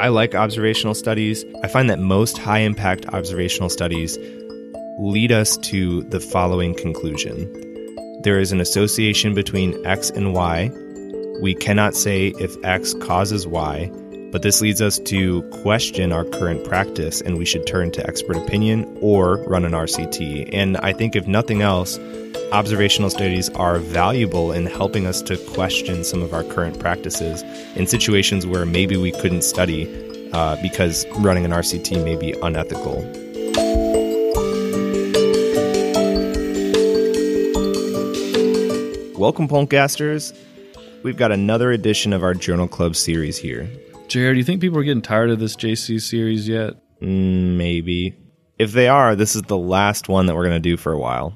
I like observational studies. I find that most high impact observational studies lead us to the following conclusion there is an association between X and Y. We cannot say if X causes Y, but this leads us to question our current practice and we should turn to expert opinion or run an RCT. And I think, if nothing else, observational studies are valuable in helping us to question some of our current practices in situations where maybe we couldn't study uh, because running an RCT may be unethical. Welcome, Pulmcasters. We've got another edition of our Journal Club series here. Jared, do you think people are getting tired of this JC series yet? Mm, maybe. If they are, this is the last one that we're going to do for a while.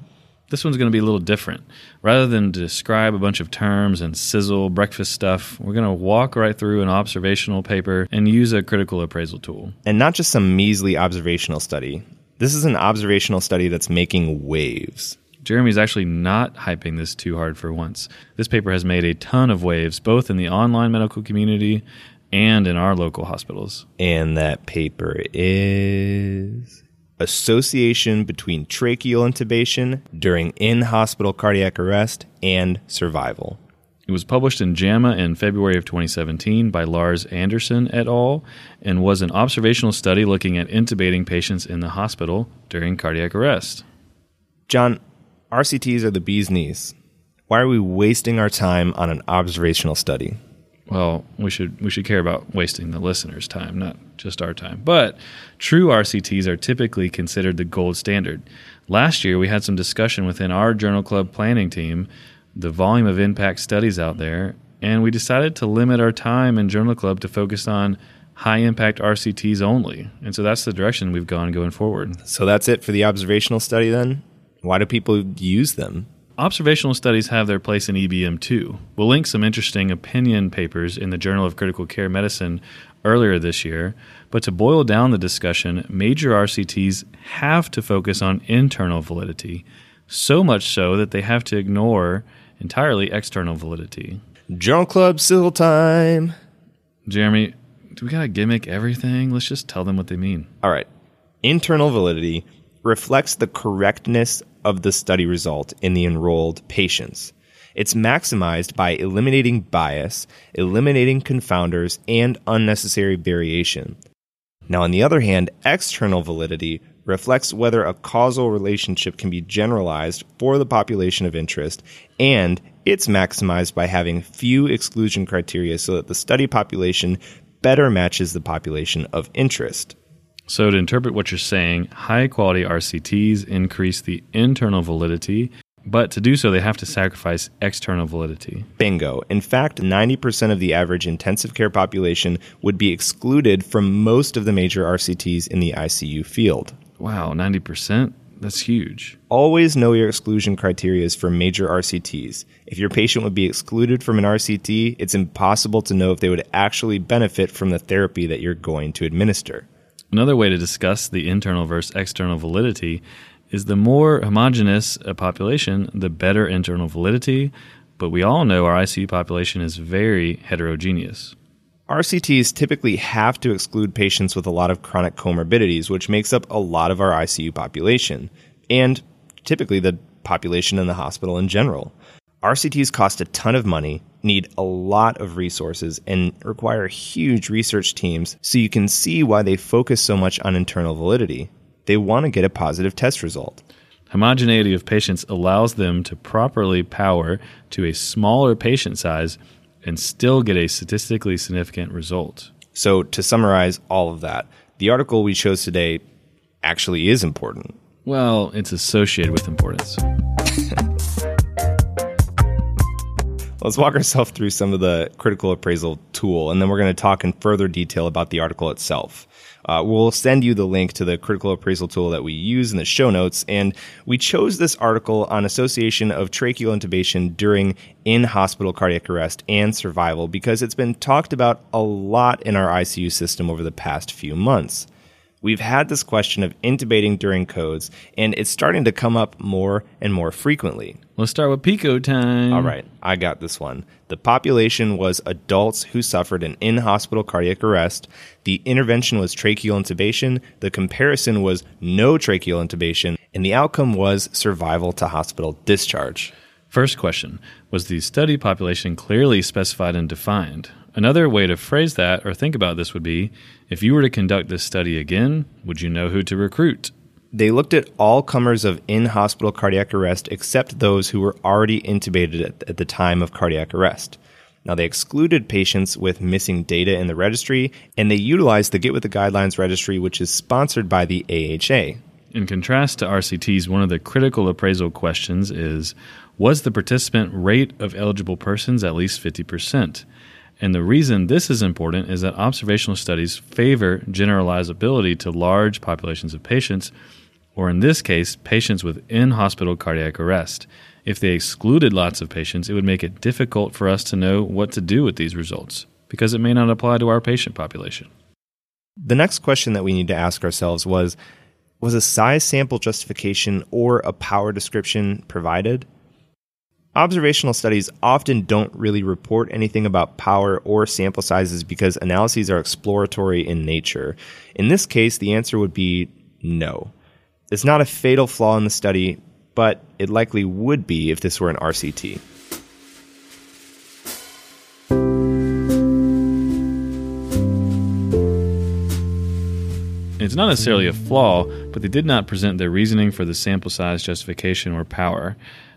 This one's going to be a little different. Rather than describe a bunch of terms and sizzle breakfast stuff, we're going to walk right through an observational paper and use a critical appraisal tool. And not just some measly observational study. This is an observational study that's making waves. Jeremy's actually not hyping this too hard for once. This paper has made a ton of waves, both in the online medical community and in our local hospitals. And that paper is Association between tracheal intubation during in hospital cardiac arrest and survival. It was published in JAMA in February of 2017 by Lars Andersen et al. and was an observational study looking at intubating patients in the hospital during cardiac arrest. John, RCTs are the bee's knees. Why are we wasting our time on an observational study? Well, we should we should care about wasting the listeners' time, not just our time. But true RCTs are typically considered the gold standard. Last year, we had some discussion within our journal club planning team, the volume of impact studies out there, and we decided to limit our time in journal club to focus on high impact RCTs only. And so that's the direction we've gone going forward. So that's it for the observational study then? Why do people use them? Observational studies have their place in EBM too. We'll link some interesting opinion papers in the Journal of Critical Care Medicine earlier this year, but to boil down the discussion, major RCTs have to focus on internal validity, so much so that they have to ignore entirely external validity. Journal Club Sizzle Time. Jeremy, do we gotta gimmick everything? Let's just tell them what they mean. All right. Internal validity reflects the correctness of the study result in the enrolled patients. It's maximized by eliminating bias, eliminating confounders, and unnecessary variation. Now, on the other hand, external validity reflects whether a causal relationship can be generalized for the population of interest, and it's maximized by having few exclusion criteria so that the study population better matches the population of interest. So, to interpret what you're saying, high quality RCTs increase the internal validity, but to do so, they have to sacrifice external validity. Bingo. In fact, 90% of the average intensive care population would be excluded from most of the major RCTs in the ICU field. Wow, 90%? That's huge. Always know your exclusion criteria for major RCTs. If your patient would be excluded from an RCT, it's impossible to know if they would actually benefit from the therapy that you're going to administer. Another way to discuss the internal versus external validity is the more homogeneous a population, the better internal validity, but we all know our ICU population is very heterogeneous. RCTs typically have to exclude patients with a lot of chronic comorbidities, which makes up a lot of our ICU population, and typically the population in the hospital in general. RCTs cost a ton of money, need a lot of resources, and require huge research teams, so you can see why they focus so much on internal validity. They want to get a positive test result. Homogeneity of patients allows them to properly power to a smaller patient size and still get a statistically significant result. So, to summarize all of that, the article we chose today actually is important. Well, it's associated with importance. Let's walk ourselves through some of the critical appraisal tool, and then we're going to talk in further detail about the article itself. Uh, we'll send you the link to the critical appraisal tool that we use in the show notes. And we chose this article on association of tracheal intubation during in hospital cardiac arrest and survival because it's been talked about a lot in our ICU system over the past few months. We've had this question of intubating during codes, and it's starting to come up more and more frequently. Let's start with Pico time. All right, I got this one. The population was adults who suffered an in hospital cardiac arrest. The intervention was tracheal intubation. The comparison was no tracheal intubation. And the outcome was survival to hospital discharge. First question Was the study population clearly specified and defined? Another way to phrase that or think about this would be if you were to conduct this study again, would you know who to recruit? They looked at all comers of in hospital cardiac arrest except those who were already intubated at, at the time of cardiac arrest. Now, they excluded patients with missing data in the registry, and they utilized the Get with the Guidelines registry, which is sponsored by the AHA. In contrast to RCTs, one of the critical appraisal questions is Was the participant rate of eligible persons at least 50%? And the reason this is important is that observational studies favor generalizability to large populations of patients, or in this case, patients with in hospital cardiac arrest. If they excluded lots of patients, it would make it difficult for us to know what to do with these results because it may not apply to our patient population. The next question that we need to ask ourselves was Was a size sample justification or a power description provided? Observational studies often don't really report anything about power or sample sizes because analyses are exploratory in nature. In this case, the answer would be no. It's not a fatal flaw in the study, but it likely would be if this were an RCT. It's not necessarily a flaw, but they did not present their reasoning for the sample size justification or power.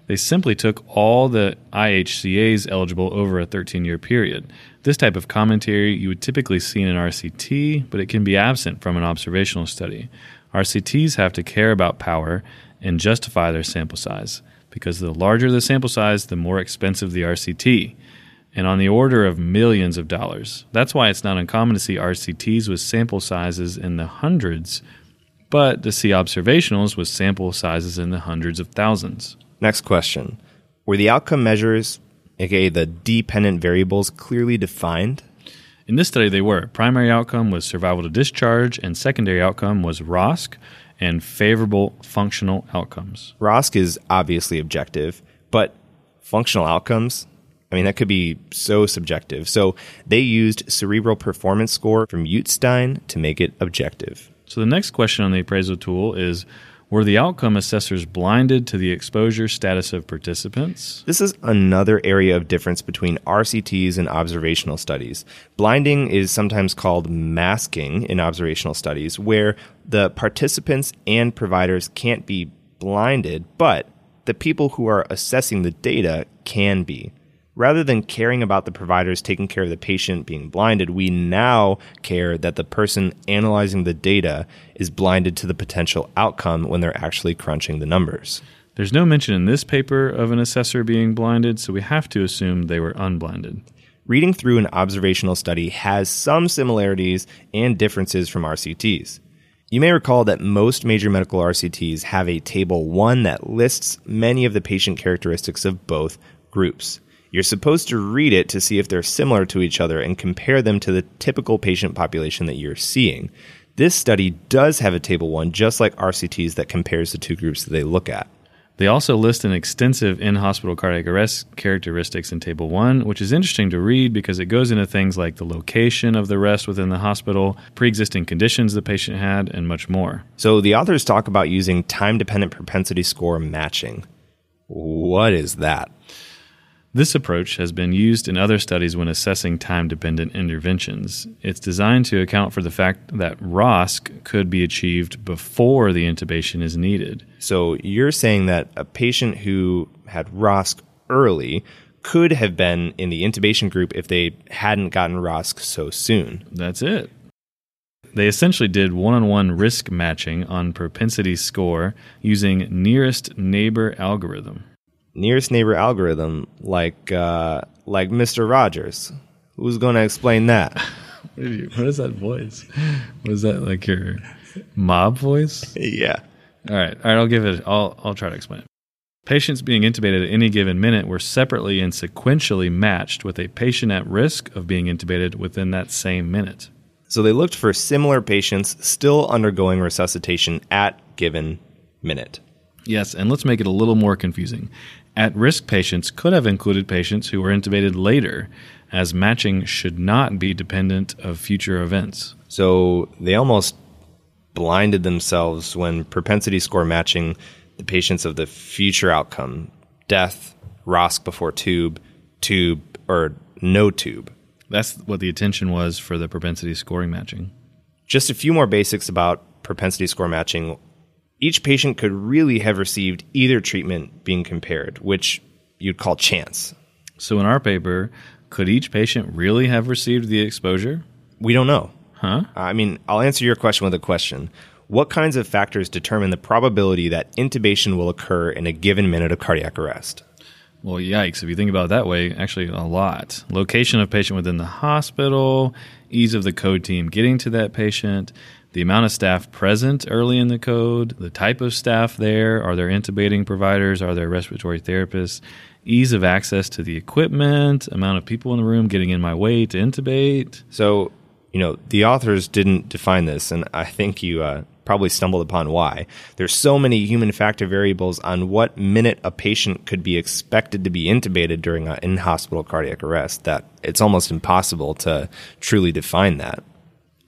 They simply took all the IHCAs eligible over a 13 year period. This type of commentary you would typically see in an RCT, but it can be absent from an observational study. RCTs have to care about power and justify their sample size, because the larger the sample size, the more expensive the RCT, and on the order of millions of dollars. That's why it's not uncommon to see RCTs with sample sizes in the hundreds, but to see observationals with sample sizes in the hundreds of thousands. Next question Were the outcome measures, aka the dependent variables, clearly defined? In this study, they were. Primary outcome was survival to discharge, and secondary outcome was ROSC and favorable functional outcomes. ROSC is obviously objective, but functional outcomes, I mean, that could be so subjective. So they used cerebral performance score from Utstein to make it objective. So the next question on the appraisal tool is were the outcome assessors blinded to the exposure status of participants? This is another area of difference between RCTs and observational studies. Blinding is sometimes called masking in observational studies, where the participants and providers can't be blinded, but the people who are assessing the data can be. Rather than caring about the providers taking care of the patient being blinded, we now care that the person analyzing the data is blinded to the potential outcome when they're actually crunching the numbers. There's no mention in this paper of an assessor being blinded, so we have to assume they were unblinded. Reading through an observational study has some similarities and differences from RCTs. You may recall that most major medical RCTs have a table 1 that lists many of the patient characteristics of both groups. You're supposed to read it to see if they're similar to each other and compare them to the typical patient population that you're seeing. This study does have a table 1 just like RCTs that compares the two groups that they look at. They also list an extensive in hospital cardiac arrest characteristics in Table 1, which is interesting to read because it goes into things like the location of the arrest within the hospital, pre existing conditions the patient had, and much more. So the authors talk about using time dependent propensity score matching. What is that? This approach has been used in other studies when assessing time dependent interventions. It's designed to account for the fact that ROSC could be achieved before the intubation is needed. So you're saying that a patient who had ROSC early could have been in the intubation group if they hadn't gotten ROSC so soon. That's it. They essentially did one on one risk matching on propensity score using nearest neighbor algorithm nearest neighbor algorithm like uh, like Mr. Rogers. Who's going to explain that? what, you, what is that voice? What is that like your mob voice? yeah. All right. All right. I'll give it. I'll I'll try to explain. Patients being intubated at any given minute were separately and sequentially matched with a patient at risk of being intubated within that same minute. So they looked for similar patients still undergoing resuscitation at given minute. Yes, and let's make it a little more confusing. At risk patients could have included patients who were intubated later, as matching should not be dependent of future events. So they almost blinded themselves when propensity score matching the patients of the future outcome death, ROSC before tube, tube, or no tube. That's what the attention was for the propensity scoring matching. Just a few more basics about propensity score matching. Each patient could really have received either treatment being compared, which you'd call chance. So in our paper, could each patient really have received the exposure? We don't know. Huh? I mean, I'll answer your question with a question. What kinds of factors determine the probability that intubation will occur in a given minute of cardiac arrest? Well, yikes. If you think about it that way, actually a lot. Location of patient within the hospital, ease of the code team getting to that patient, the amount of staff present early in the code, the type of staff there, are there intubating providers, are there respiratory therapists, ease of access to the equipment, amount of people in the room getting in my way to intubate. So, you know, the authors didn't define this, and I think you uh, probably stumbled upon why. There's so many human factor variables on what minute a patient could be expected to be intubated during an in-hospital cardiac arrest that it's almost impossible to truly define that.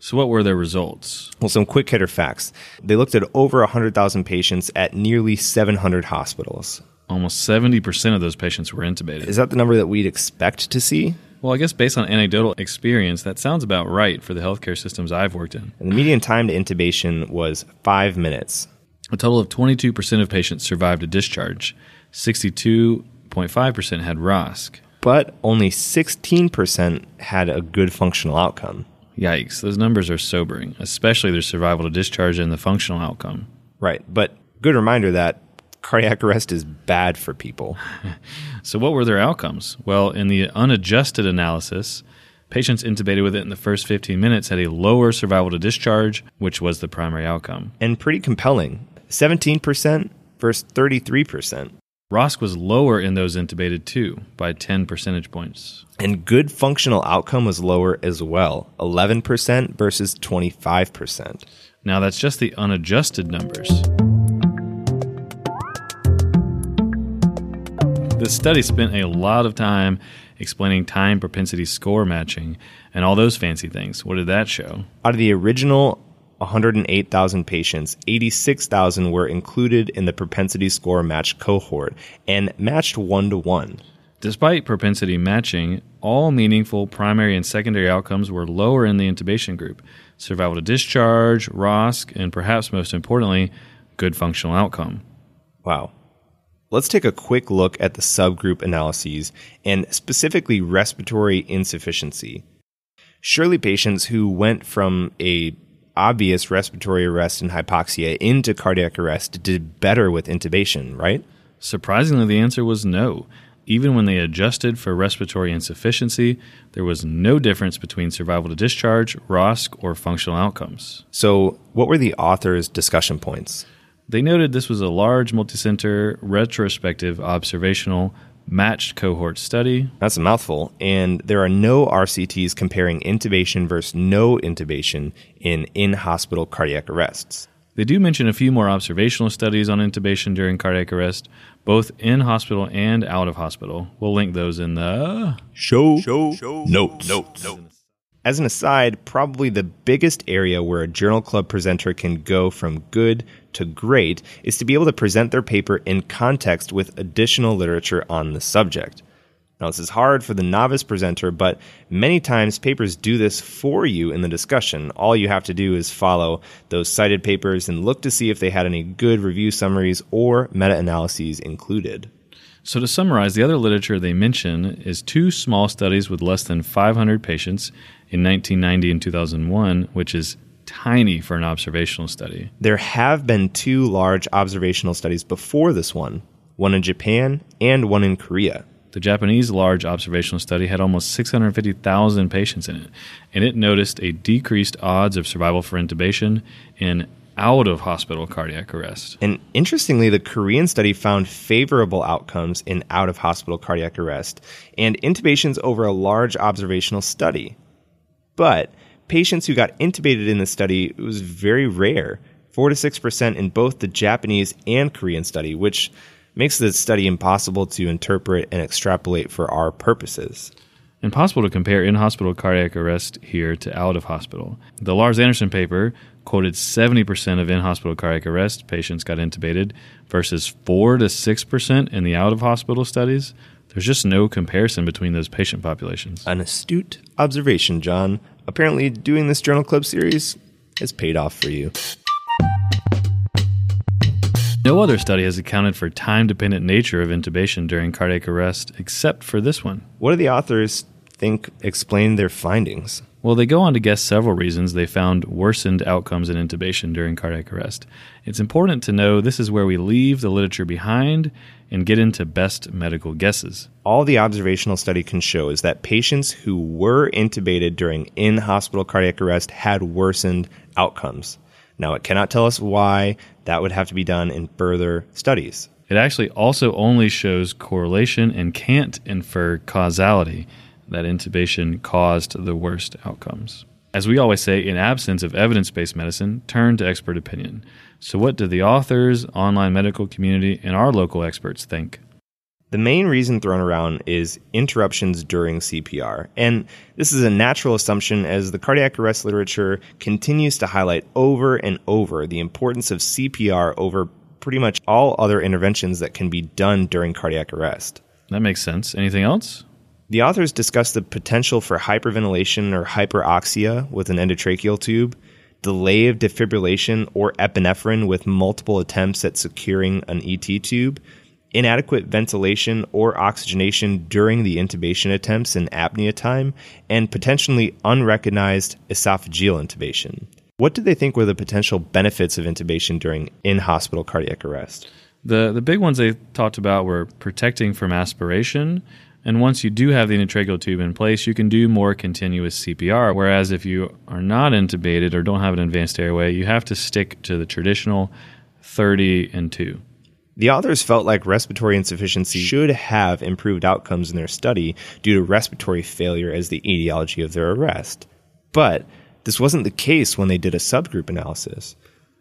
So, what were their results? Well, some quick hitter facts. They looked at over 100,000 patients at nearly 700 hospitals. Almost 70% of those patients were intubated. Is that the number that we'd expect to see? Well, I guess based on anecdotal experience, that sounds about right for the healthcare systems I've worked in. And the median time to intubation was five minutes. A total of 22% of patients survived a discharge. 62.5% had ROSC. But only 16% had a good functional outcome. Yikes, those numbers are sobering, especially their survival to discharge and the functional outcome. Right. But good reminder that cardiac arrest is bad for people. so, what were their outcomes? Well, in the unadjusted analysis, patients intubated with it in the first 15 minutes had a lower survival to discharge, which was the primary outcome. And pretty compelling 17% versus 33%. ROSC was lower in those intubated too, by 10 percentage points. And good functional outcome was lower as well 11% versus 25%. Now, that's just the unadjusted numbers. The study spent a lot of time explaining time propensity score matching and all those fancy things. What did that show? Out of the original 108,000 patients, 86,000 were included in the propensity score match cohort and matched one to one. Despite propensity matching, all meaningful primary and secondary outcomes were lower in the intubation group survival to discharge, ROSC, and perhaps most importantly, good functional outcome. Wow. Let's take a quick look at the subgroup analyses and specifically respiratory insufficiency. Surely patients who went from a obvious respiratory arrest and hypoxia into cardiac arrest did better with intubation, right? Surprisingly, the answer was no. Even when they adjusted for respiratory insufficiency, there was no difference between survival to discharge, ROSC, or functional outcomes. So, what were the authors' discussion points? They noted this was a large multicenter retrospective observational matched cohort study. That's a mouthful. And there are no RCTs comparing intubation versus no intubation in in hospital cardiac arrests. They do mention a few more observational studies on intubation during cardiac arrest, both in hospital and out of hospital. We'll link those in the show, show, show notes. notes. notes. As an aside, probably the biggest area where a journal club presenter can go from good to great is to be able to present their paper in context with additional literature on the subject. Now, this is hard for the novice presenter, but many times papers do this for you in the discussion. All you have to do is follow those cited papers and look to see if they had any good review summaries or meta analyses included. So, to summarize, the other literature they mention is two small studies with less than 500 patients in 1990 and 2001, which is tiny for an observational study. There have been two large observational studies before this one, one in Japan and one in Korea. The Japanese large observational study had almost 650,000 patients in it, and it noticed a decreased odds of survival for intubation in out of hospital cardiac arrest. And interestingly, the Korean study found favorable outcomes in out of hospital cardiac arrest and intubations over a large observational study. But patients who got intubated in the study was very rare 4 to 6% in both the Japanese and Korean study, which makes the study impossible to interpret and extrapolate for our purposes. Impossible to compare in hospital cardiac arrest here to out of hospital. The Lars Andersen paper quoted 70% of in hospital cardiac arrest patients got intubated versus 4 to 6% in the out of hospital studies. There's just no comparison between those patient populations. An astute observation, John. Apparently, doing this Journal Club series has paid off for you. No other study has accounted for time dependent nature of intubation during cardiac arrest except for this one. What do the authors think explain their findings? Well, they go on to guess several reasons they found worsened outcomes in intubation during cardiac arrest. It's important to know this is where we leave the literature behind and get into best medical guesses. All the observational study can show is that patients who were intubated during in hospital cardiac arrest had worsened outcomes. Now, it cannot tell us why. That would have to be done in further studies. It actually also only shows correlation and can't infer causality that intubation caused the worst outcomes. As we always say, in absence of evidence based medicine, turn to expert opinion. So, what do the authors, online medical community, and our local experts think? The main reason thrown around is interruptions during CPR. And this is a natural assumption as the cardiac arrest literature continues to highlight over and over the importance of CPR over pretty much all other interventions that can be done during cardiac arrest. That makes sense. Anything else? The authors discuss the potential for hyperventilation or hyperoxia with an endotracheal tube, delay of defibrillation or epinephrine with multiple attempts at securing an ET tube, inadequate ventilation or oxygenation during the intubation attempts and apnea time, and potentially unrecognized esophageal intubation. What did they think were the potential benefits of intubation during in hospital cardiac arrest? The, the big ones they talked about were protecting from aspiration. And once you do have the endotracheal tube in place, you can do more continuous CPR. Whereas if you are not intubated or don't have an advanced airway, you have to stick to the traditional 30 and 2. The authors felt like respiratory insufficiency should have improved outcomes in their study due to respiratory failure as the etiology of their arrest. But this wasn't the case when they did a subgroup analysis.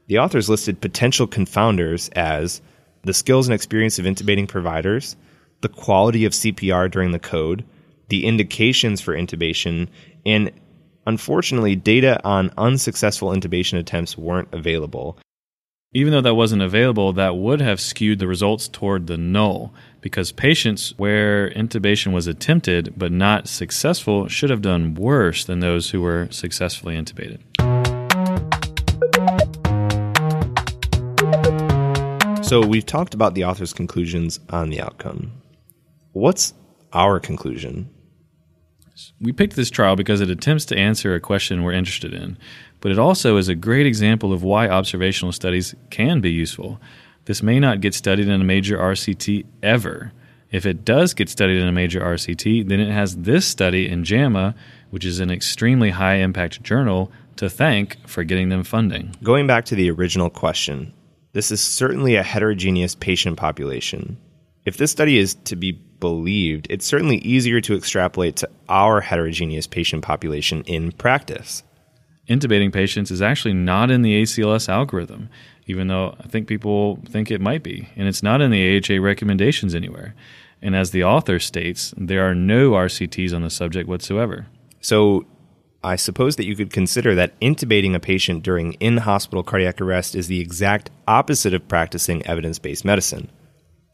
The authors listed potential confounders as the skills and experience of intubating providers, the quality of CPR during the code, the indications for intubation, and unfortunately, data on unsuccessful intubation attempts weren't available even though that wasn't available, that would have skewed the results toward the null because patients where intubation was attempted but not successful should have done worse than those who were successfully intubated. So we've talked about the author's conclusions on the outcome. What's our conclusion? We picked this trial because it attempts to answer a question we're interested in, but it also is a great example of why observational studies can be useful. This may not get studied in a major RCT ever. If it does get studied in a major RCT, then it has this study in JAMA, which is an extremely high impact journal, to thank for getting them funding. Going back to the original question, this is certainly a heterogeneous patient population. If this study is to be believed, it's certainly easier to extrapolate to our heterogeneous patient population in practice. Intubating patients is actually not in the ACLS algorithm, even though I think people think it might be, and it's not in the AHA recommendations anywhere. And as the author states, there are no RCTs on the subject whatsoever. So, I suppose that you could consider that intubating a patient during in hospital cardiac arrest is the exact opposite of practicing evidence based medicine.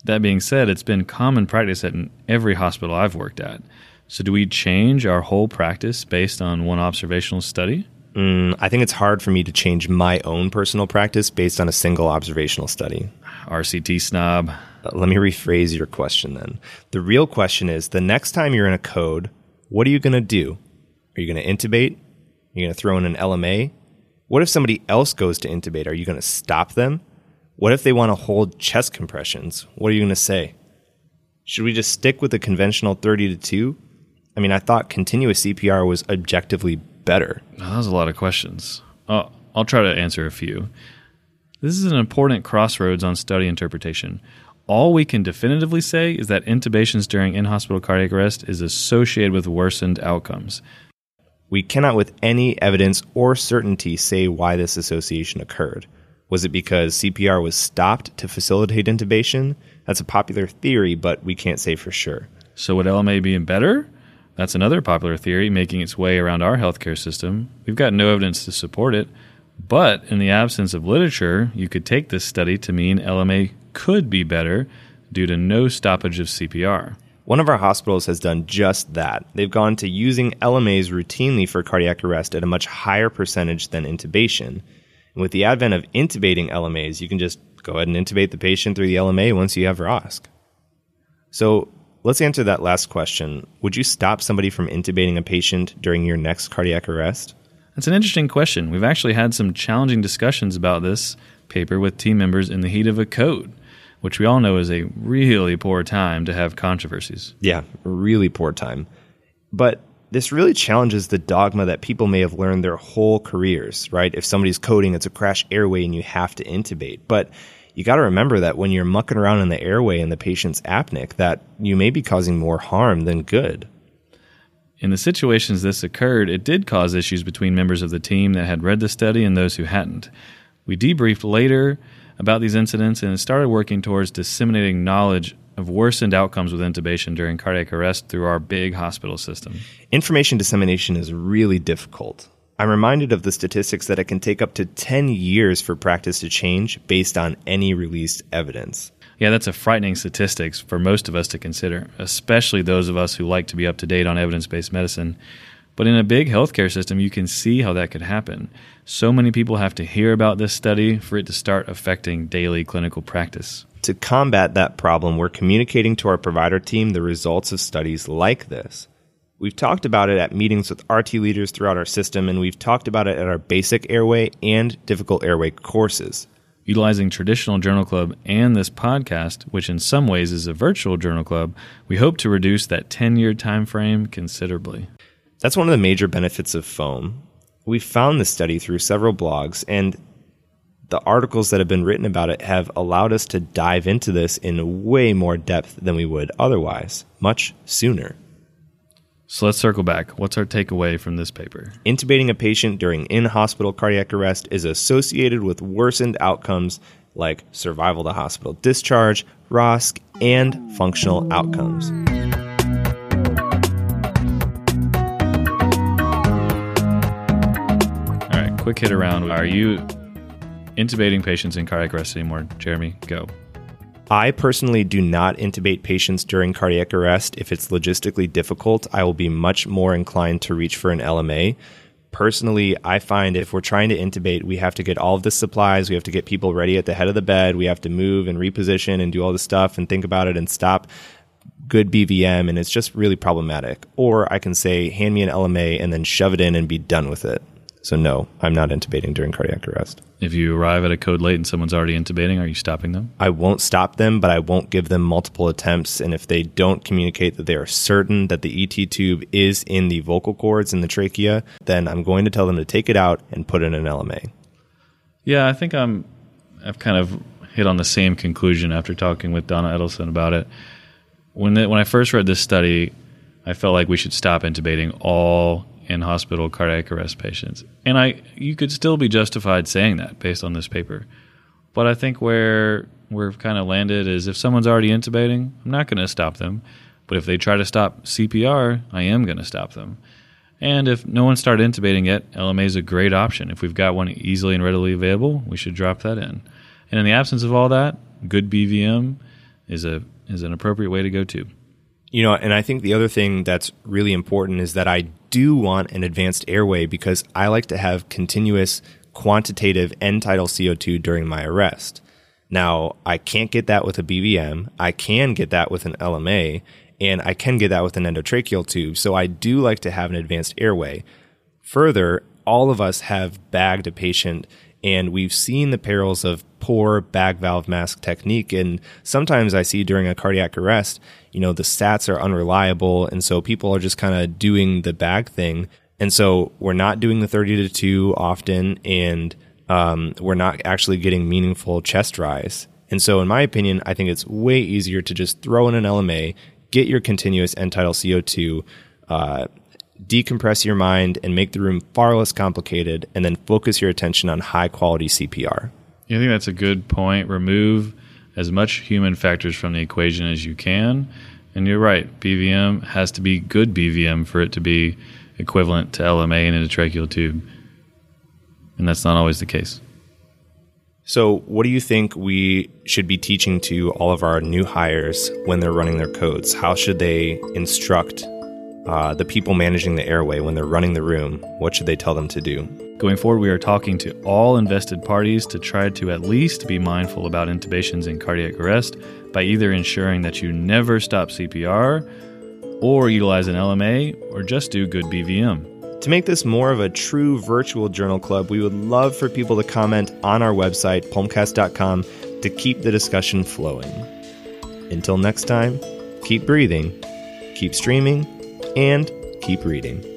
That being said, it's been common practice at every hospital I've worked at. So, do we change our whole practice based on one observational study? Mm, I think it's hard for me to change my own personal practice based on a single observational study. RCT snob. Uh, let me rephrase your question then. The real question is the next time you're in a code, what are you going to do? Are you going to intubate? Are you going to throw in an LMA? What if somebody else goes to intubate? Are you going to stop them? What if they want to hold chest compressions? What are you going to say? Should we just stick with the conventional 30 to 2? I mean, I thought continuous CPR was objectively better. That was a lot of questions. I'll try to answer a few. This is an important crossroads on study interpretation. All we can definitively say is that intubations during in hospital cardiac arrest is associated with worsened outcomes. We cannot, with any evidence or certainty, say why this association occurred. Was it because CPR was stopped to facilitate intubation? That's a popular theory, but we can't say for sure. So, would LMA be better? That's another popular theory making its way around our healthcare system. We've got no evidence to support it, but in the absence of literature, you could take this study to mean LMA could be better due to no stoppage of CPR. One of our hospitals has done just that. They've gone to using LMAs routinely for cardiac arrest at a much higher percentage than intubation. And with the advent of intubating LMAs, you can just go ahead and intubate the patient through the LMA once you have ROSC. So let's answer that last question. Would you stop somebody from intubating a patient during your next cardiac arrest? That's an interesting question. We've actually had some challenging discussions about this paper with team members in the heat of a code which we all know is a really poor time to have controversies. Yeah, really poor time. But this really challenges the dogma that people may have learned their whole careers, right? If somebody's coding, it's a crash airway and you have to intubate. But you got to remember that when you're mucking around in the airway and the patient's apneic, that you may be causing more harm than good. In the situations this occurred, it did cause issues between members of the team that had read the study and those who hadn't. We debriefed later about these incidents and started working towards disseminating knowledge of worsened outcomes with intubation during cardiac arrest through our big hospital system. Information dissemination is really difficult. I'm reminded of the statistics that it can take up to 10 years for practice to change based on any released evidence. Yeah, that's a frightening statistics for most of us to consider, especially those of us who like to be up to date on evidence based medicine. But in a big healthcare system, you can see how that could happen. So many people have to hear about this study for it to start affecting daily clinical practice. To combat that problem, we're communicating to our provider team the results of studies like this. We've talked about it at meetings with RT leaders throughout our system, and we've talked about it at our basic airway and difficult airway courses. Utilizing traditional journal club and this podcast, which in some ways is a virtual journal club, we hope to reduce that 10 year time frame considerably. That's one of the major benefits of foam. We found this study through several blogs, and the articles that have been written about it have allowed us to dive into this in way more depth than we would otherwise, much sooner. So let's circle back. What's our takeaway from this paper? Intubating a patient during in hospital cardiac arrest is associated with worsened outcomes like survival to hospital discharge, ROSC, and functional outcomes. All right, quick hit around. Are you intubating patients in cardiac arrest anymore? Jeremy, go. I personally do not intubate patients during cardiac arrest. If it's logistically difficult, I will be much more inclined to reach for an LMA. Personally, I find if we're trying to intubate, we have to get all of the supplies. We have to get people ready at the head of the bed. We have to move and reposition and do all the stuff and think about it and stop good BVM. And it's just really problematic. Or I can say, hand me an LMA and then shove it in and be done with it. So no, I'm not intubating during cardiac arrest. If you arrive at a code late and someone's already intubating, are you stopping them? I won't stop them, but I won't give them multiple attempts. And if they don't communicate that they are certain that the ET tube is in the vocal cords in the trachea, then I'm going to tell them to take it out and put in an LMA. Yeah, I think I'm. I've kind of hit on the same conclusion after talking with Dana Edelson about it. When the, when I first read this study, I felt like we should stop intubating all in hospital cardiac arrest patients. And I you could still be justified saying that based on this paper. But I think where we're kind of landed is if someone's already intubating, I'm not going to stop them. But if they try to stop CPR, I am going to stop them. And if no one started intubating yet, LMA is a great option. If we've got one easily and readily available, we should drop that in. And in the absence of all that, good BVM is a is an appropriate way to go too. You know, and I think the other thing that's really important is that I do want an advanced airway because I like to have continuous quantitative end tidal CO2 during my arrest. Now, I can't get that with a BVM. I can get that with an LMA, and I can get that with an endotracheal tube. So I do like to have an advanced airway. Further, all of us have bagged a patient and we've seen the perils of poor bag valve mask technique. And sometimes I see during a cardiac arrest, you know, the stats are unreliable. And so people are just kind of doing the bag thing. And so we're not doing the 30 to 2 often. And um, we're not actually getting meaningful chest rise. And so, in my opinion, I think it's way easier to just throw in an LMA, get your continuous end tidal CO2, uh, decompress your mind and make the room far less complicated, and then focus your attention on high quality CPR. I think that's a good point. Remove as much human factors from the equation as you can. And you're right, BVM has to be good BVM for it to be equivalent to LMA in a tracheal tube. And that's not always the case. So, what do you think we should be teaching to all of our new hires when they're running their codes? How should they instruct uh, the people managing the airway when they're running the room? What should they tell them to do? Going forward, we are talking to all invested parties to try to at least be mindful about intubations and cardiac arrest by either ensuring that you never stop CPR or utilize an LMA or just do good BVM. To make this more of a true virtual journal club, we would love for people to comment on our website, pulmcast.com, to keep the discussion flowing. Until next time, keep breathing, keep streaming, and keep reading.